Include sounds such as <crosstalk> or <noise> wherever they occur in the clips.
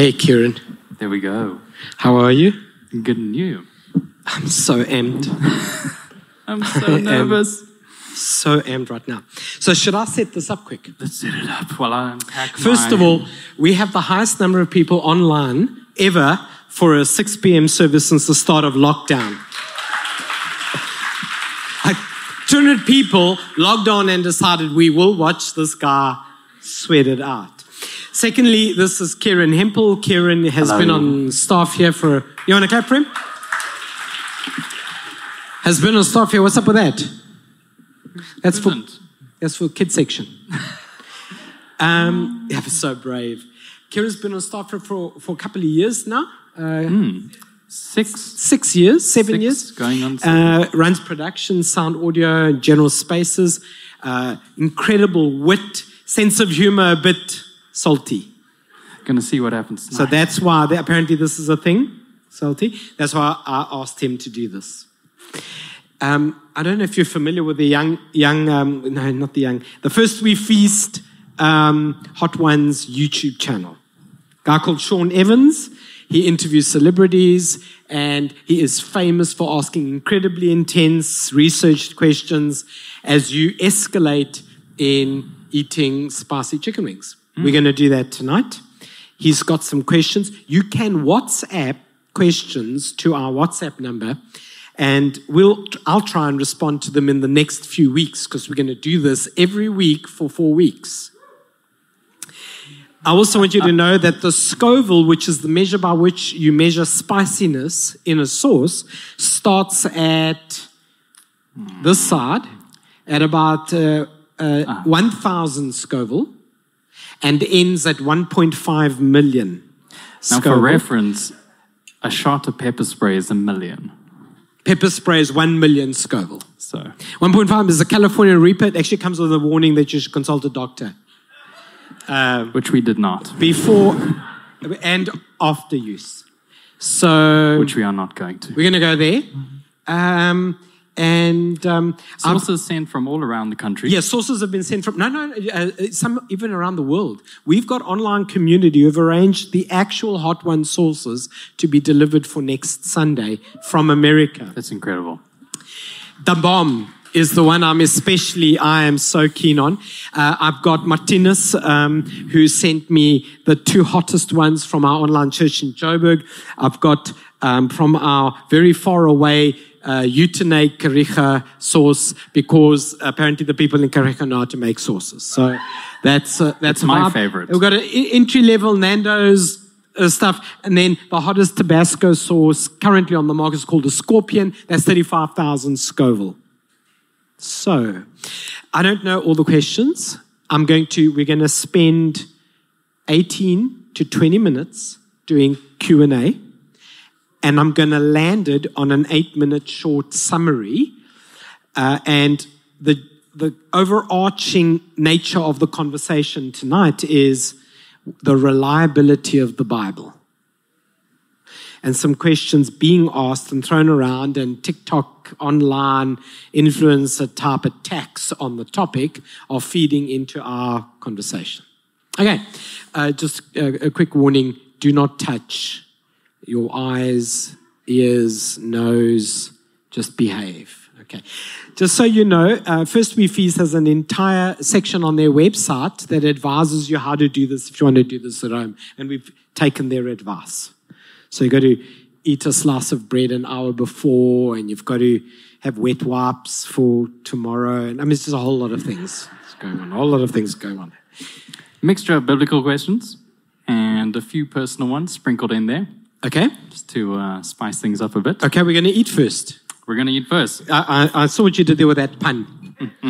Hey, Kieran. There we go. How are you? Good and you. I'm so amped. <laughs> I'm so <laughs> nervous. So amped right now. So, should I set this up quick? Let's set it up while I unpack First my- of all, we have the highest number of people online ever for a 6 p.m. service since the start of lockdown. Like 200 people logged on and decided we will watch this guy sweat it out. Secondly, this is Kieran Hempel. Kieran has Hello. been on staff here for. You want to clap for him? Has been on staff here. What's up with that? That's for that's for kids section. um, yeah, so brave. Kira's been on staff here for, for a couple of years now. Uh, Six. Six years, seven Six, years. going on Uh, runs production, sound, audio, general spaces. Uh, incredible wit, sense of humor, a bit salty. Gonna see what happens. So that's why they, apparently this is a thing, salty. That's why I asked him to do this. Um, I don't know if you're familiar with the young, young, um, no, not the young, the First We Feast um, Hot Ones YouTube channel. guy called Sean Evans. He interviews celebrities and he is famous for asking incredibly intense, researched questions as you escalate in eating spicy chicken wings. We're going to do that tonight. He's got some questions. You can WhatsApp questions to our WhatsApp number, and we'll I'll try and respond to them in the next few weeks because we're going to do this every week for four weeks. I also want you to know that the Scoville, which is the measure by which you measure spiciness in a sauce, starts at this side at about uh, uh, 1,000 Scoville and ends at 1.5 million. now for reference, a shot of pepper spray is a million. Pepper spray is 1 million Scoville. So 1.5 is a California Reaper. It actually comes with a warning that you should consult a doctor which we did not. before and after use. So Which we are not going to. we're going to go there. Um, and um, Sauces sent from all around the country. yeah, sauces have been sent from no, no, uh, some even around the world. We've got online community who've arranged the actual Hot One sauces to be delivered for next Sunday from America. That's incredible. The bomb is the one I'm especially, I am so keen on. Uh, I've got Martinez, um, who sent me the two hottest ones from our online church in Joburg. I've got um, from our very far away uh, Kariega sauce because apparently the people in Kariega know how to make sauces. So that's uh, that's my vibe. favorite. We've got an entry level Nando's uh, stuff, and then the hottest Tabasco sauce currently on the market is called the Scorpion. That's thirty-five thousand Scoville. So, I don't know all the questions. I'm going to. We're going to spend eighteen to twenty minutes doing Q and A, and I'm going to land it on an eight-minute short summary. Uh, and the the overarching nature of the conversation tonight is the reliability of the Bible. And some questions being asked and thrown around, and TikTok online influencer type attacks on the topic are feeding into our conversation. Okay, uh, just a, a quick warning do not touch your eyes, ears, nose, just behave. Okay. Just so you know, uh, First We Feast has an entire section on their website that advises you how to do this if you want to do this at home. And we've taken their advice. So you've got to eat a slice of bread an hour before, and you've got to have wet wipes for tomorrow. And I mean, it's just a whole lot of things <laughs> going on, a whole lot of things going on. Mixture of biblical questions and a few personal ones sprinkled in there Okay? just to uh, spice things up a bit. Okay, we're going to eat first. We're going to eat first. I, I, I saw what you did there with that pun.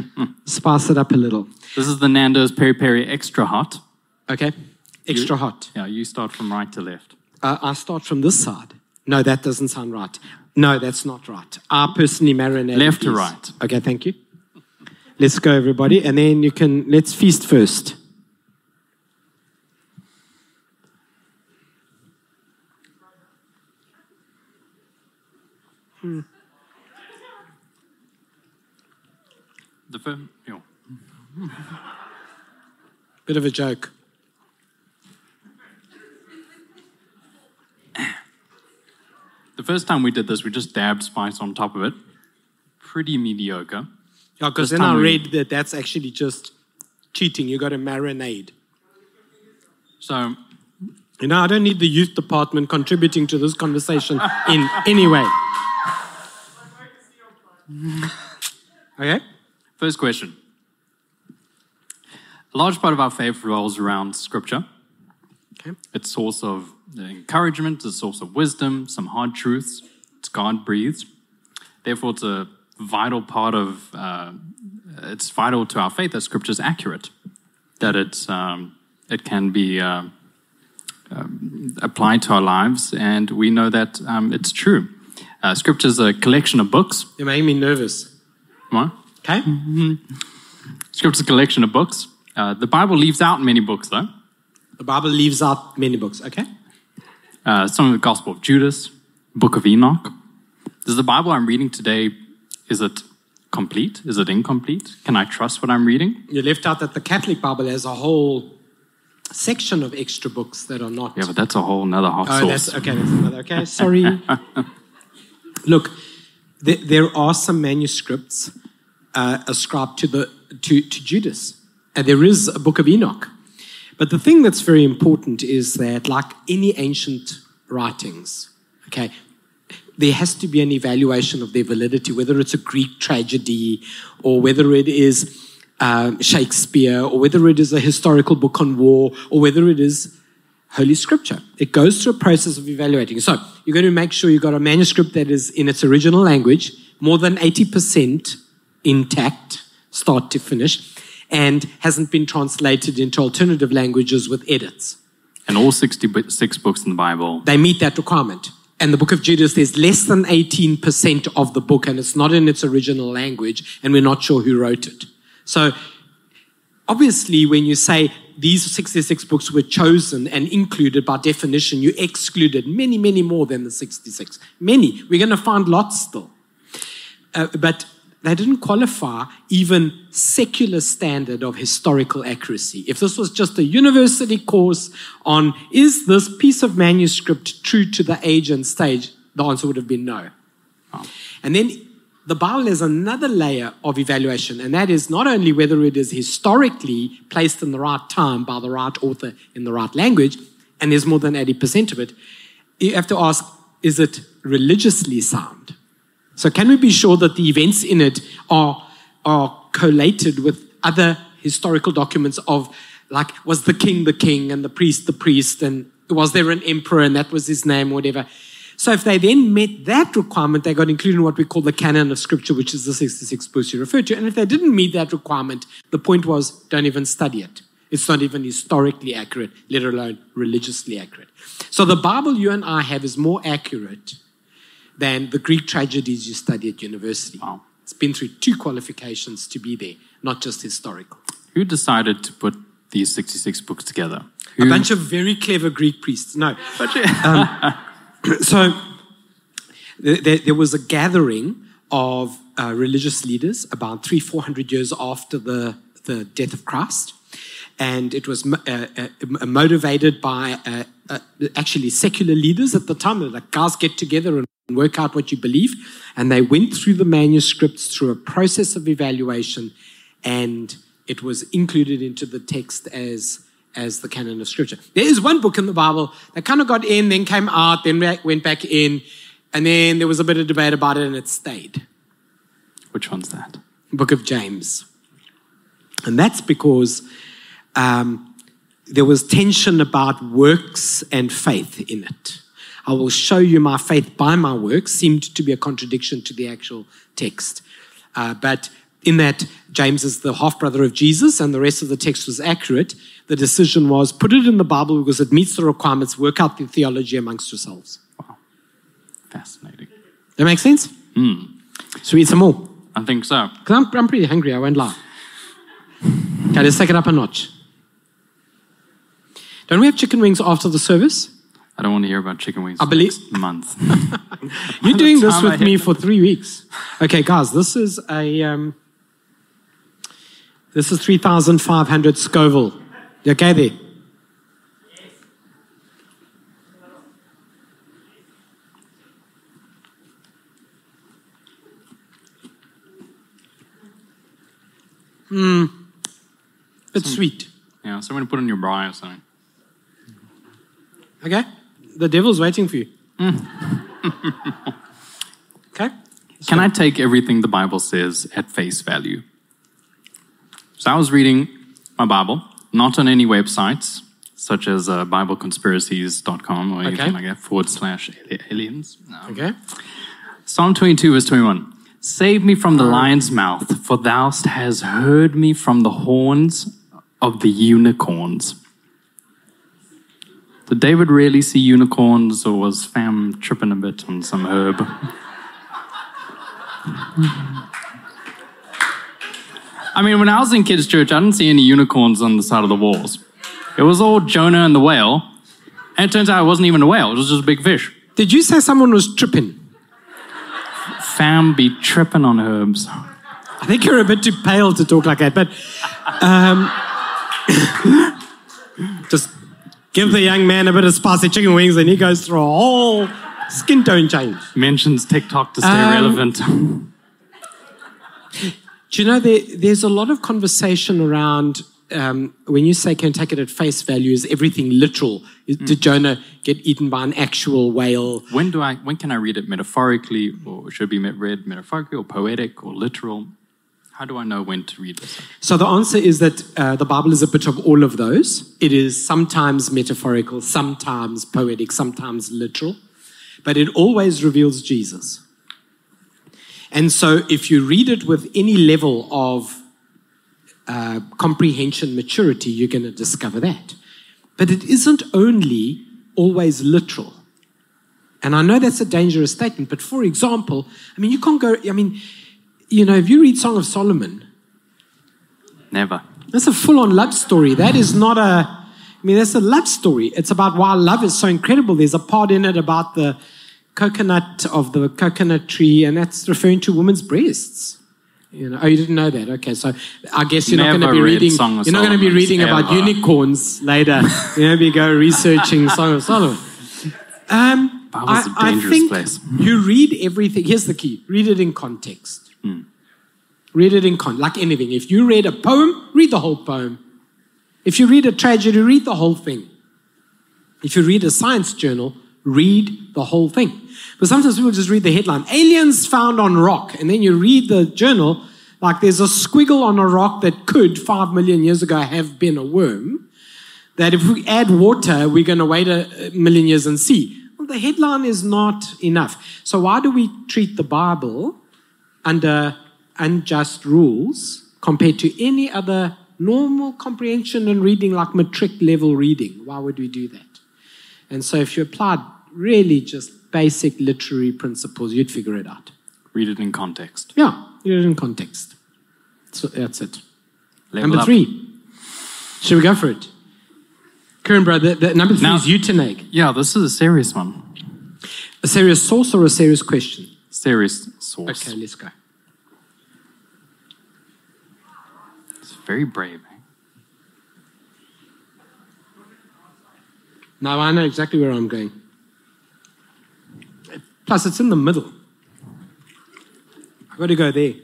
<laughs> Spice it up a little. This is the Nando's Peri Peri Extra Hot. Okay? Extra hot. Yeah, you start from right to left. Uh, I start from this side. No, that doesn't sound right. No, that's not right. I personally marinate. Left to right. Okay, thank you. Let's go, everybody. And then you can, let's feast first. The firm, yeah. Bit of a joke. The first time we did this, we just dabbed spice on top of it. Pretty mediocre. Yeah, because then I time we- read that that's actually just cheating. You got to marinade. So You know, I don't need the youth department contributing to this conversation in any way. <laughs> Okay? First question. A large part of our faith revolves around scripture. Okay. It's a source of encouragement, it's a source of wisdom, some hard truths. It's God breathed. Therefore, it's a vital part of, uh, it's vital to our faith that scripture is accurate, that it's, um, it can be uh, um, applied to our lives, and we know that um, it's true. Uh, scripture is a collection of books. You're making me nervous. What? Okay? Scripture's a collection of books. Uh, the Bible leaves out many books, though. The Bible leaves out many books. Okay? Uh, some of the Gospel of Judas, Book of Enoch. Does the Bible I'm reading today, is it complete? Is it incomplete? Can I trust what I'm reading? You left out that the Catholic Bible has a whole section of extra books that are not. Yeah, but that's a whole nother hot Oh, sauce. that's okay. That's another. Okay, sorry. <laughs> Look, there, there are some manuscripts uh, ascribed to the to, to Judas, and there is a book of Enoch. But the thing that's very important is that, like any ancient writings, okay, there has to be an evaluation of their validity, whether it's a Greek tragedy or whether it is um, Shakespeare or whether it is a historical book on war or whether it is Holy Scripture. It goes through a process of evaluating. So you're going to make sure you've got a manuscript that is in its original language, more than 80% intact, start to finish, and hasn't been translated into alternative languages with edits. And all 66 books in the Bible. They meet that requirement. And the book of Judas, there's less than 18% of the book, and it's not in its original language, and we're not sure who wrote it. So, obviously, when you say these 66 books were chosen and included by definition, you excluded many, many more than the 66. Many. We're going to find lots still. Uh, but they didn't qualify even secular standard of historical accuracy. If this was just a university course on is this piece of manuscript true to the age and stage, the answer would have been no. And then the Bible has another layer of evaluation, and that is not only whether it is historically placed in the right time by the right author in the right language, and there's more than 80% of it, you have to ask, is it religiously sound? So, can we be sure that the events in it are, are collated with other historical documents of, like, was the king the king and the priest the priest, and was there an emperor and that was his name whatever? So, if they then met that requirement, they got included in what we call the canon of scripture, which is the 66 books you referred to. And if they didn't meet that requirement, the point was don't even study it. It's not even historically accurate, let alone religiously accurate. So, the Bible you and I have is more accurate than the Greek tragedies you study at university. Wow. It's been through two qualifications to be there, not just historical. Who decided to put these 66 books together? A bunch of very clever Greek priests. No. Um, <coughs> so there, there- was a gathering of uh, religious leaders about three, four hundred years after the, the death of Christ. And it was uh, uh, motivated by uh, uh, actually secular leaders at the time. They were like, guys, get together and work out what you believe. And they went through the manuscripts through a process of evaluation, and it was included into the text as as the canon of scripture. There is one book in the Bible that kind of got in, then came out, then went back in, and then there was a bit of debate about it and it stayed. which one's that? Book of James. And that's because um, there was tension about works and faith in it. I will show you my faith by my works seemed to be a contradiction to the actual text. Uh, but in that James is the half brother of Jesus and the rest of the text was accurate, the decision was put it in the Bible because it meets the requirements, work out the theology amongst yourselves. Wow. Fascinating. That makes sense? Should we eat some more? I think so. Because I'm, I'm pretty hungry, I won't lie. Okay, let's take it up a notch. Don't we have chicken wings after the service? I don't want to hear about chicken wings I believe- next month. <laughs> <laughs> You're doing this with me for three weeks. Okay, guys, this is a um, this is three thousand five hundred Scoville. You okay there? Hmm. It's hmm. sweet. Yeah, so I'm going to put it on your bra or something. Okay? The devil's waiting for you. <laughs> okay? Can I take everything the Bible says at face value? So I was reading my Bible, not on any websites such as uh, BibleConspiracies.com or anything Okay. like that, forward slash aliens. No. Okay? Psalm 22, verse 21. Save me from the lion's mouth, for thou hast heard me from the horns of the unicorns. Did David really see unicorns, or was fam tripping a bit on some herb? <laughs> I mean, when I was in kids' church, I didn't see any unicorns on the side of the walls. It was all Jonah and the whale, and it turns out it wasn't even a whale, it was just a big fish. Did you say someone was tripping? Fam be tripping on herbs. I think you're a bit too pale to talk like that, but um, <coughs> just give the young man a bit of spicy chicken wings and he goes through a whole skin tone change. Mentions TikTok to stay Um, relevant. <laughs> Do you know there, there's a lot of conversation around um, when you say can take it at face value, is everything literal? Is- Did Jonah get eaten by an actual whale? when do I? When can I read it metaphorically, or should it be read metaphorically, or poetic, or literal? How do I know when to read this? So the answer is that uh, the Bible is a bit of all of those. It is sometimes metaphorical, sometimes poetic, sometimes literal, but it always reveals Jesus. And so if you read it with any level of uh, comprehension maturity, you're going to discover that. But it isn't only always literal. And I know that's a dangerous statement, but for example, I mean, you can't go, I mean, you know, if you read Song of Solomon, Never. that's a full on love story. That is not a, I mean, that's a love story. It's about why love is so incredible. There's a part in it about the coconut of the coconut tree, and that's referring to women's breasts. You know, oh, you didn't know that? Okay, so I guess you're not going to be read reading. Song You're not going to be reading about unicorns later. <laughs> you know, we go researching Song of Solomon. Um, I- I dangerous think place. You read everything. Here's the key: read it in context. Mm. Read it in con like anything. If you read a poem, read the whole poem. If you read a tragedy, read the whole thing. If you read a science journal, read the whole thing. But sometimes people just read the headline aliens found on rock, and then you read the journal like there's a squiggle on a rock that could, five million years ago, have been a worm. That if we add water, we're going to wait a million years and see. Well, the headline is not enough. So, why do we treat the Bible under unjust rules compared to any other normal comprehension and reading like matric level reading. Why would we do that? And so if you applied really just basic literary principles, you'd figure it out. Read it in context. Yeah, read it in context. So that's it. Level number up. three. Should we go for it? Karen, bro, the, the number three Now- is euthanague. Yeah, this is a serious one. A serious sauce or a serious question? Serious sauce. Okay, let's go. It's very brave. eh? Now I know exactly where I'm going. Plus, it's in the middle. I've got to go there.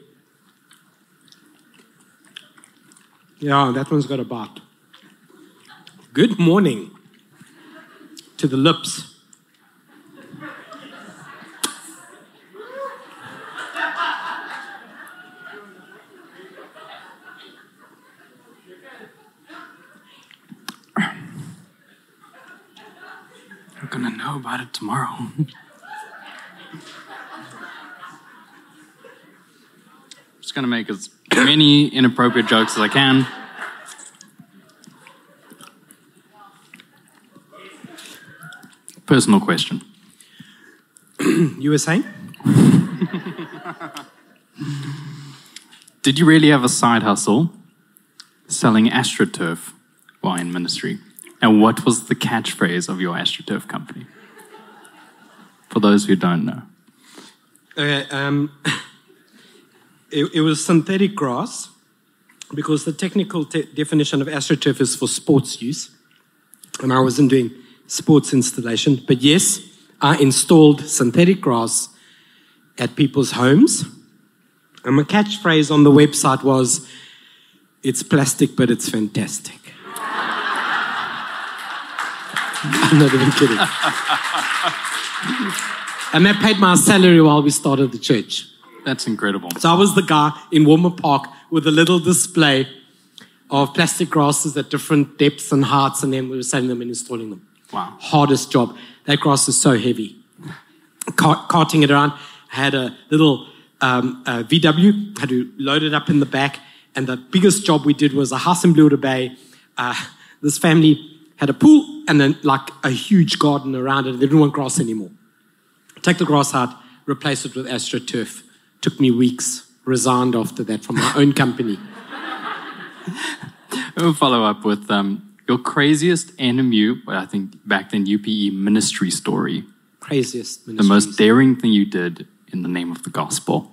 Yeah, that one's got a bite. Good morning to the lips. You're gonna know about it tomorrow. Just gonna make as many inappropriate jokes as I can. Personal question. <clears throat> You were saying? Did you really have a side hustle selling AstroTurf while in ministry? And what was the catchphrase of your AstroTurf company? For those who don't know. Okay, um, <laughs> it, it was synthetic grass because the technical te- definition of astroturf is for sports use. And I wasn't doing sports installation. But yes, I installed synthetic grass at people's homes. And my catchphrase on the website was It's plastic, but it's fantastic. <laughs> I'm not even kidding. and they paid my salary while we started the church. That's incredible. So I was the guy in Walmer Park with a little display of plastic grasses at different depths and heights, and then we were selling them and installing them. Wow. Hardest job. That grass is so heavy. Car- carting it around. I had a little um, uh, VW, had to load it up in the back. And the biggest job we did was a house in Blue Bay. Uh, this family had a pool and then like a huge garden around it. They didn't want grass anymore. Take the grass out, replace it with AstroTurf. Took me weeks. Resigned after that from my own company. <laughs> We'll follow up with um, your craziest NMU, but I think back then UPE ministry story. Craziest ministry. The most daring thing you did in the name of the gospel.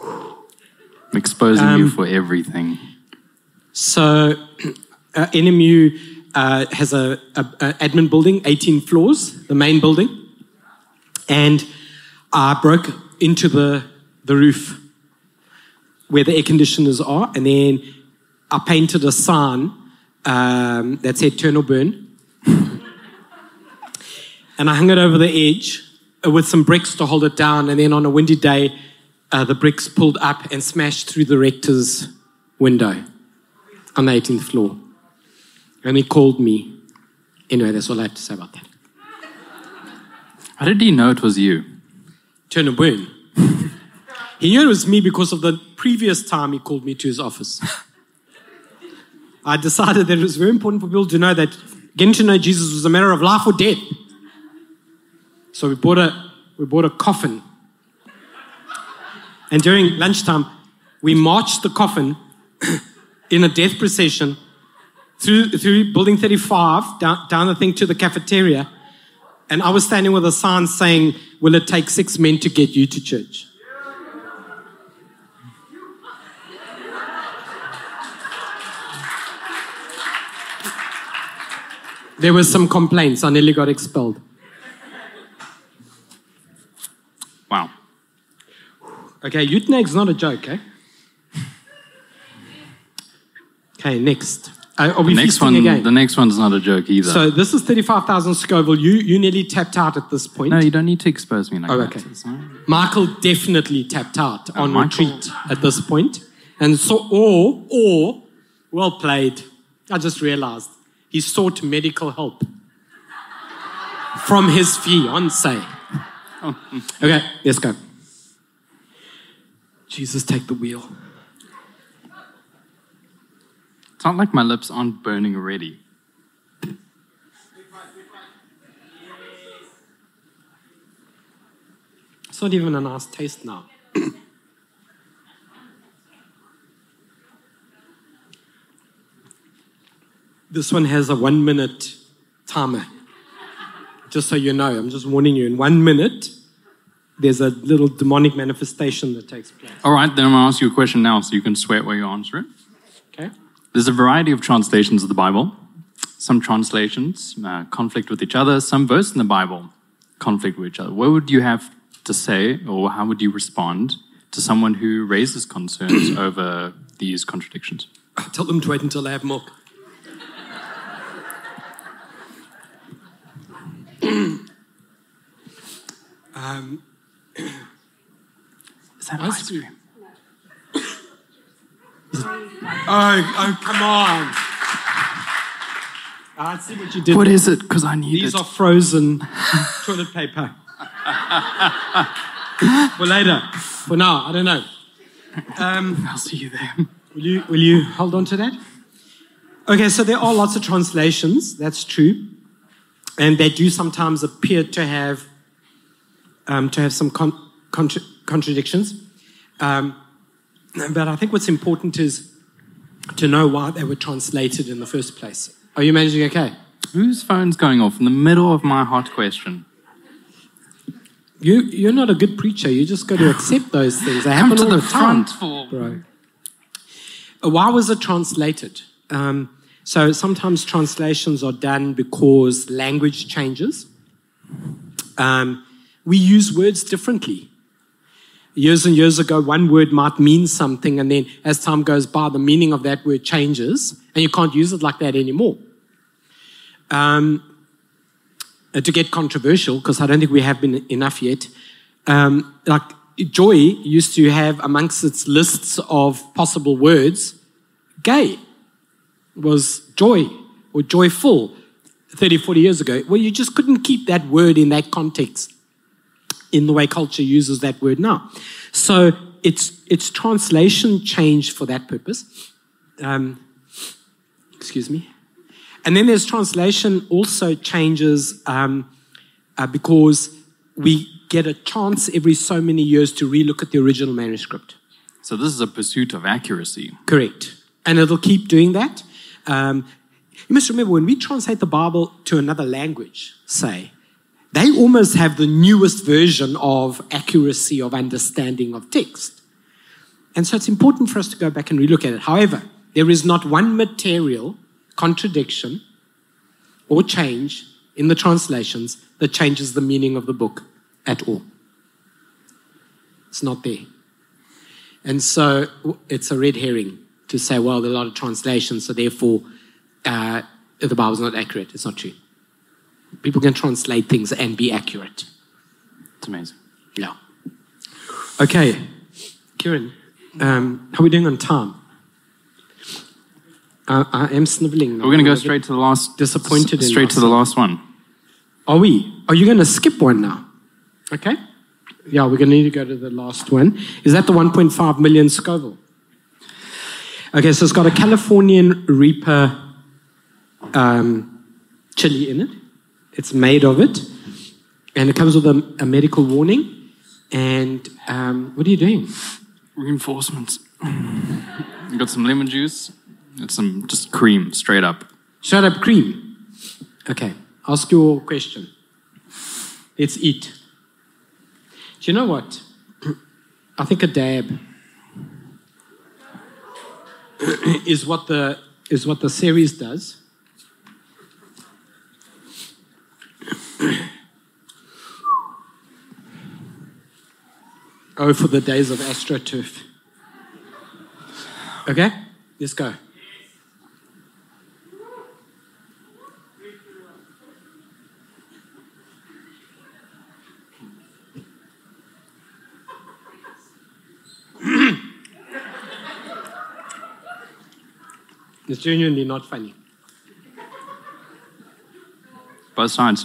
I'm exposing you Um, for everything. So, uh, NMU uh, has a, a, a admin building, 18 floors, the main building, and I broke into the the roof where the air conditioners are, and then I painted a sign um, that said "Turn or Burn," <laughs> and I hung it over the edge uh, with some bricks to hold it down, and then on a windy day, uh, the bricks pulled up and smashed through the rector's window on the 18th floor. And he called me. Anyway, that's all I have to say about that. How did he know it was you? Turn and burn. he knew it was me because of the previous time he called me to his office. <laughs> I decided that it was very important for people to know that getting to know Jesus was a matter of life or death. So we bought a, we bought a coffin. And during lunchtime, we marched the coffin <coughs> in a death procession through, through building 35, down, down the thing to the cafeteria. And I was standing with a sign saying, Will it take six men to get you to church? There were some complaints. I nearly got expelled. Wow. Okay, Utnag's not a joke, eh? <laughs> Okay, next. Uh, are we The next one, again? the next one's not a joke either. so this is 35,000 Scoville. You, you nearly tapped out at this point. no, you don't need to expose me like Oh, that. okay. Michael definitely tapped out on Uh, Michael- retreat at this point. And so, or, or, well played. I just realized he sought medical help from his fiance. Okay, let's go. Jesus, take the wheel. It's not like my lips aren't burning already. It's not even a nice taste now. <coughs> this one has a one minute timer. Just so you know, I'm just warning you. In one minute, there's a little demonic manifestation that takes place. All right, then I'm going to ask you a question now so you can sweat while you answer it. Okay? There's a variety of translations of the Bible. Some translations uh, conflict with each other, some verse in the Bible conflict with each other. What would you have to say, or how would you respond to someone who raises concerns <clears throat> over these contradictions? Tell them to wait until I have milk. um, Is that Ice ice cream. Cream? oh, oh, come on. I see what you did. What is it? Because I need These it. are frozen <laughs> toilet paper. <laughs> For later. For now, I don't know. Um, <laughs> I'll see you there. will you will you hold on to that? Okay, so there are lots of translations. That's true, and they do sometimes appear to have um, to have some con- contra- contradictions. Um, but I think what's important is to know why they were translated in the first place. Are you managing okay? Whose phone's going off in the middle of my hot question? You, you're not a good preacher. You just got to accept those things. They Come happen to all the the time, front for. bro. Uh, Why was it translated? Um, so sometimes translations are done because language changes. Um, we use words differently. Years and years ago, one word might mean something, and then as time goes by, the meaning of that word changes, and you can't use it like that anymore. Um, uh, to get controversial, because I don't think we have been enough yet, um, like Joy used to have amongst its lists of possible words, gay was joy or joyful 30, 40 years ago. Well, you just couldn't keep that word in that context in the way culture uses that word now. So its, its translation changed for that purpose. Um, excuse me. And then there's translation also changes um, uh, because we get a chance every so many years to relook at the original manuscript. So this is a pursuit of accuracy. Correct. And it'll keep doing that. Um, you must remember when we translate the Bible to another language, say, they almost have the newest version of accuracy of understanding of text. And so it's important for us to go back and relook at it. However, there is not one material contradiction or change in the translations that changes the meaning of the book at all. It's not there. And so it's a red herring to say, well, there are a lot of translations, so therefore uh, the Bible's not accurate. It's not true. People can translate things and be accurate. It's amazing. Yeah. Okay, Kieran, um, how are we doing on time? Uh, I am sniveling. We're going to go straight to the last. Disappointed in Straight to the last one. Are we? Are you going to skip one now? Okay. Yeah, we're going to need to go to the last one. Is that the 1.5 million Scoville? Okay, so it's got a Californian Reaper um, chili in it. It's made of it. And it comes with a, a medical warning. And um, what are you doing? Reinforcements. <laughs> you got some lemon juice and some just cream straight up. Shut up, cream. Okay, ask your question. Let's eat. Do you know what? <clears throat> I think a dab <clears throat> is what the is what the series does. Oh, for the days of AstroTurf. Okay, let's go. <clears throat> It's genuinely not funny. Both sides.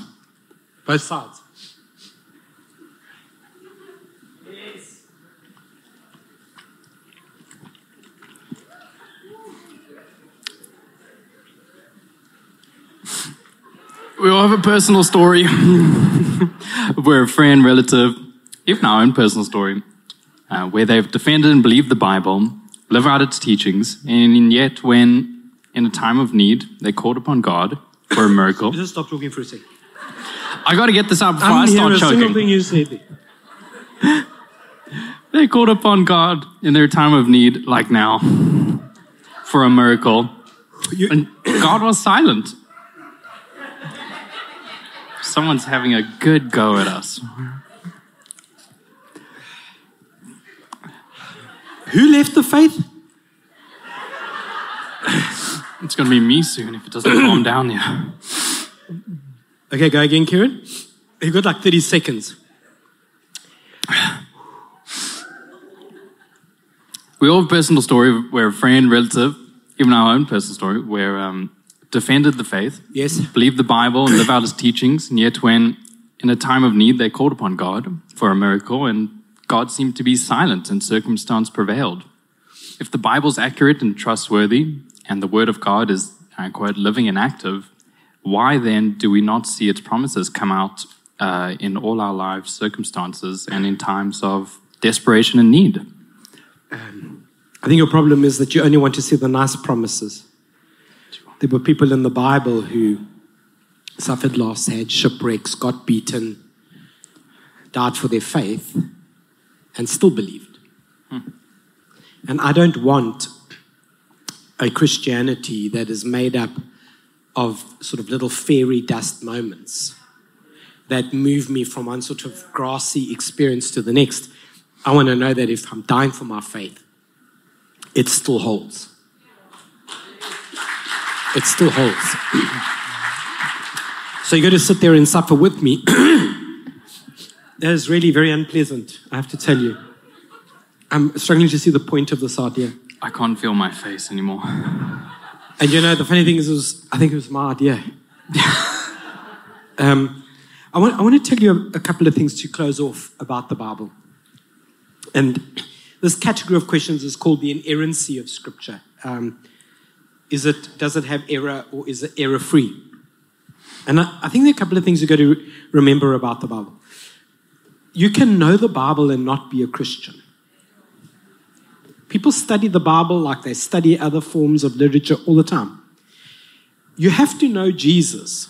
Both sides. We all have a personal story <laughs> where a friend, relative, even our own personal story, uh, where they've defended and believed the Bible, live out its teachings, and yet when in a time of need they called upon God for a miracle. <laughs> Just stop talking for a second. I got to get this out before I I'm start a single choking. thing you said. <laughs> They called upon God in their time of need, like now, for a miracle, You- and God was silent. Someone's having a good go at us. Who left the faith? It's going to be me soon if it doesn't calm <clears throat> down here. Okay, go again, Kieran. You've got like 30 seconds. We all have a personal story where a friend, relative, even our own personal story, where um, defended the faith, Yes. believed the Bible, and lived out its teachings, and yet when in a time of need they called upon God for a miracle, and God seemed to be silent, and circumstance prevailed. If the Bible's accurate and trustworthy, and the Word of God is, I quote, living and active, why then do we not see its promises come out uh, in all our lives, circumstances, and in times of desperation and need? I think your problem is that you only want to see the nice promises. There were people in the Bible who suffered loss, had shipwrecks, got beaten, died for their faith, and still believed. Hmm. And I don't want a Christianity that is made up of sort of little fairy dust moments that move me from one sort of grassy experience to the next. I want to know that if I'm dying for my faith, it still holds. It still holds. so you got to sit there and suffer with me. <coughs> that is really very unpleasant, I have to tell you. I'm struggling to see the point of this idea. I can't feel my face anymore. And you know, the funny thing is, it was, I think it was my idea. <laughs> um, I, want, I want to tell you a, a couple of things to close off about the Bible. And this category of questions is called the inerrancy of Scripture. Um, is it, does it have error or is it error free? And I, I think there are a couple of things you've got to remember about the Bible. You can know the Bible and not be a Christian. People study the Bible like they study other forms of literature all the time. You have to know Jesus,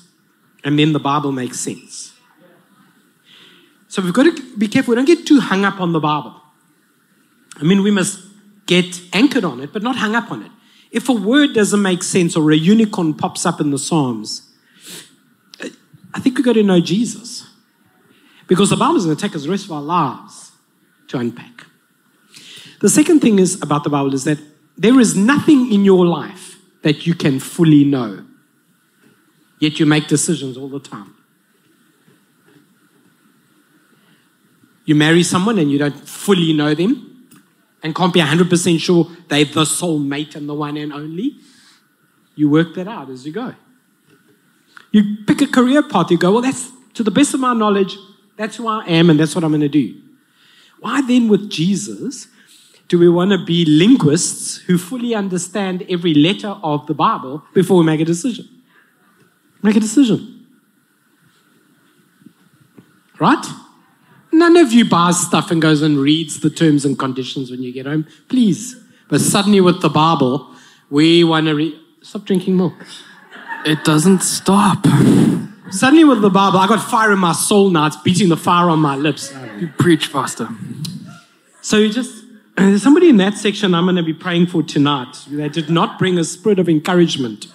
and then the Bible makes sense. So we've got to be careful. We don't get too hung up on the Bible. I mean, we must get anchored on it, but not hung up on it. If a word doesn't make sense or a unicorn pops up in the Psalms, I think we've got to know Jesus. Because the Bible is going to take us the rest of our lives to unpack. The second thing is about the Bible is that there is nothing in your life that you can fully know. Yet you make decisions all the time. You marry someone and you don't fully know them and can't be 100% sure they're the soul mate and the one and only. You work that out as you go. You pick a career path, you go, well, that's to the best of my knowledge, that's who I am and that's what I'm going to do. Why then, with Jesus, do we want to be linguists who fully understand every letter of the Bible before we make a decision? Make a decision. Right? None of you buys stuff and goes and reads the terms and conditions when you get home. Please. But suddenly with the Bible, we want to read. Stop drinking milk. It doesn't stop. Suddenly with the Bible, I got fire in my soul now. It's beating the fire on my lips. You preach faster. So you just, there's somebody in that section I'm going to be praying for tonight. They did not bring a spirit of encouragement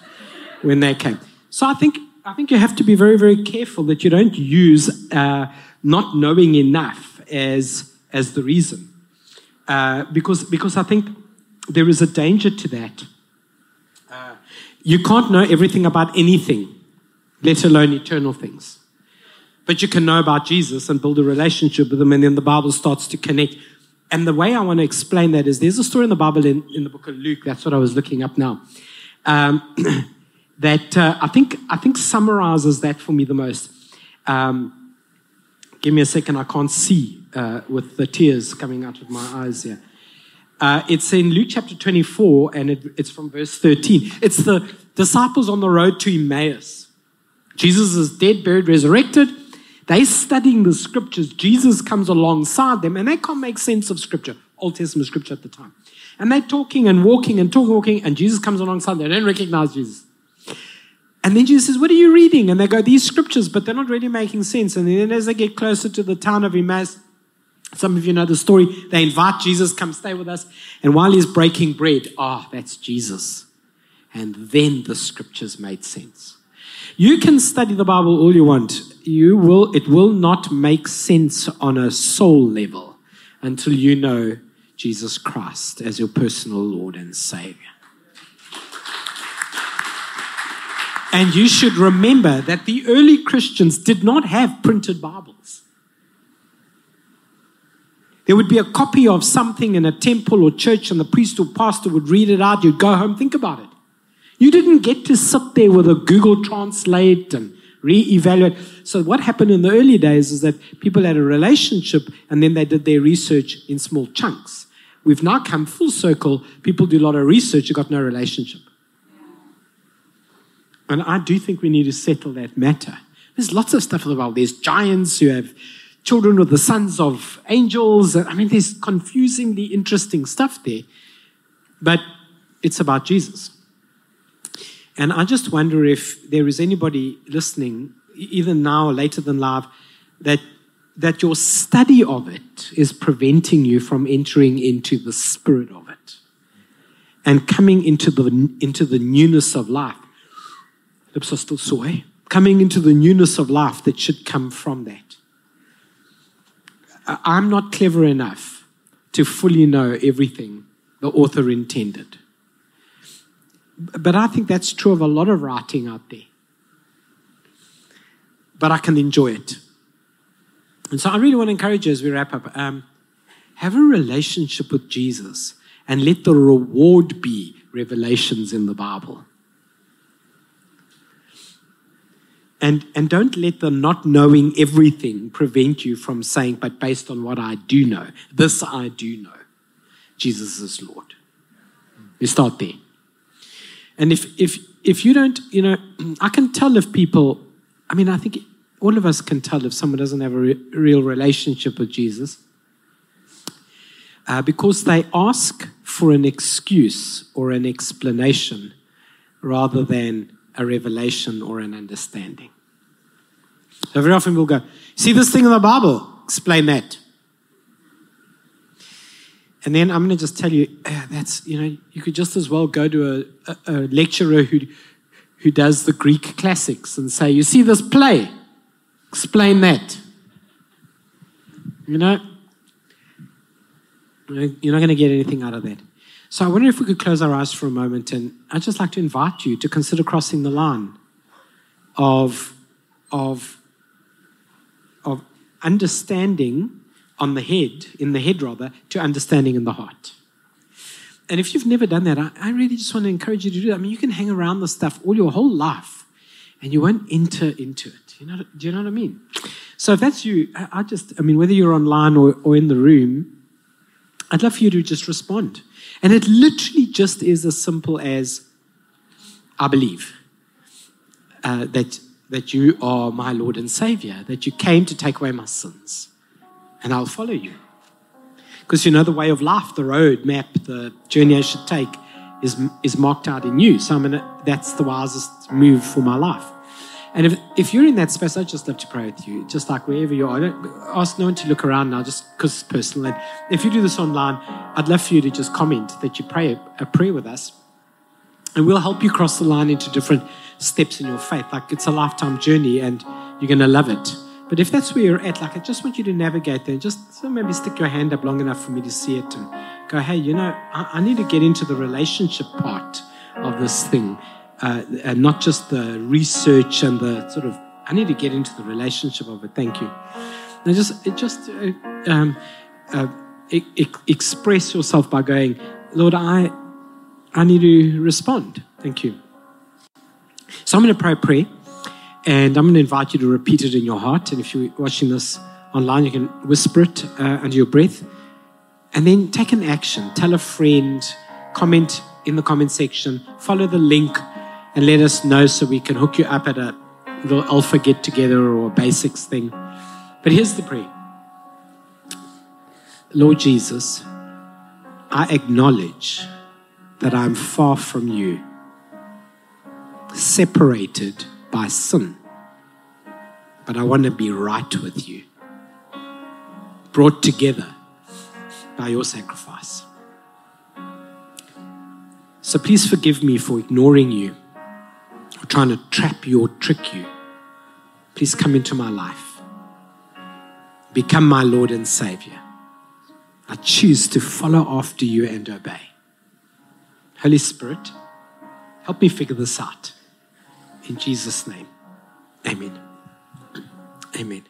when they came. So I think, I think you have to be very, very careful that you don't use uh, not knowing enough as, as the reason. Uh, because, because I think there is a danger to that. Uh, you can't know everything about anything, let alone eternal things. But you can know about Jesus and build a relationship with him, and then the Bible starts to connect. And the way I want to explain that is there's a story in the Bible in, in the book of Luke, that's what I was looking up now, um, <clears throat> that uh, I, think, I think summarizes that for me the most. Um, give me a second, I can't see uh, with the tears coming out of my eyes here. Uh, it's in Luke chapter 24, and it, it's from verse 13. It's the disciples on the road to Emmaus. Jesus is dead, buried, resurrected. They're studying the scriptures. Jesus comes alongside them, and they can't make sense of scripture, Old Testament scripture at the time. And they're talking and walking and talking, walking, and Jesus comes alongside. They don't recognize Jesus. And then Jesus says, What are you reading? And they go, These scriptures, but they're not really making sense. And then as they get closer to the town of Emmaus, some of you know the story. They invite Jesus, come stay with us. And while he's breaking bread, ah, oh, that's Jesus. And then the scriptures made sense. You can study the Bible all you want. You will, it will not make sense on a soul level until you know Jesus Christ as your personal Lord and Savior. And you should remember that the early Christians did not have printed Bibles. There would be a copy of something in a temple or church, and the priest or pastor would read it out. You'd go home, think about it. You didn't get to sit there with a Google Translate and re-evaluate. So what happened in the early days is that people had a relationship and then they did their research in small chunks. We've now come full circle. People do a lot of research, you've got no relationship. And I do think we need to settle that matter. There's lots of stuff in the Bible. There's giants who have children with the sons of angels. I mean, there's confusingly interesting stuff there. But it's about Jesus. And I just wonder if there is anybody listening, either now or later than live, that, that your study of it is preventing you from entering into the spirit of it and coming into the, into the newness of life. Lips are. Coming into the newness of life that should come from that. I'm not clever enough to fully know everything the author intended. But I think that's true of a lot of writing out there. But I can enjoy it. And so I really want to encourage you as we wrap up um, have a relationship with Jesus and let the reward be revelations in the Bible. And, and don't let the not knowing everything prevent you from saying, but based on what I do know, this I do know Jesus is Lord. We start there. And if, if, if you don't, you know, I can tell if people, I mean, I think all of us can tell if someone doesn't have a re- real relationship with Jesus uh, because they ask for an excuse or an explanation rather than a revelation or an understanding. So very often we'll go, see this thing in the Bible, explain that. And then I'm going to just tell you, uh, that's, you know, you could just as well go to a, a, a lecturer who, who does the Greek classics and say, you see this play, explain that. You know, you're not going to get anything out of that. So I wonder if we could close our eyes for a moment, and I'd just like to invite you to consider crossing the line of, of, of understanding on the head, in the head rather, to understanding in the heart. And if you've never done that, I, I really just want to encourage you to do that. I mean, you can hang around this stuff all your whole life, and you won't enter into it. You know, do you know what I mean? So if that's you, I, I just, I mean, whether you're online or, or in the room, I'd love for you to just respond. And it literally just is as simple as I believe uh, that, that you are my Lord and Savior, that you came to take away my sins, and I'll follow you. Because you know, the way of life, the road map, the journey I should take is, is marked out in you. So I'm gonna, that's the wisest move for my life. And if, if you're in that space, I'd just love to pray with you, just like wherever you are. I don't ask no one to look around now, just because it's personal. And if you do this online, I'd love for you to just comment that you pray a prayer with us. And we'll help you cross the line into different steps in your faith. Like it's a lifetime journey and you're going to love it. But if that's where you're at, like I just want you to navigate there. Just so maybe stick your hand up long enough for me to see it and go, hey, you know, I, I need to get into the relationship part of this thing uh, and not just the research and the sort of. I need to get into the relationship of it. Thank you. Now just, just uh, um, uh, express yourself by going, Lord, I, I need to respond. Thank you. So I'm going to pray a prayer, and I'm going to invite you to repeat it in your heart. And if you're watching this online, you can whisper it uh, under your breath, and then take an action. Tell a friend, comment in the comment section, follow the link and let us know so we can hook you up at a little alpha get together or basics thing. But here's the prayer Lord Jesus, I acknowledge that I'm far from you, separated by sin, but I want to be right with you, brought together by your sacrifice. So please forgive me for ignoring you or trying to trap you or trick you, please come into my life. Become my Lord and Savior. I choose to follow after you and obey. Holy Spirit, help me figure this out. In Jesus' name, amen. Amen.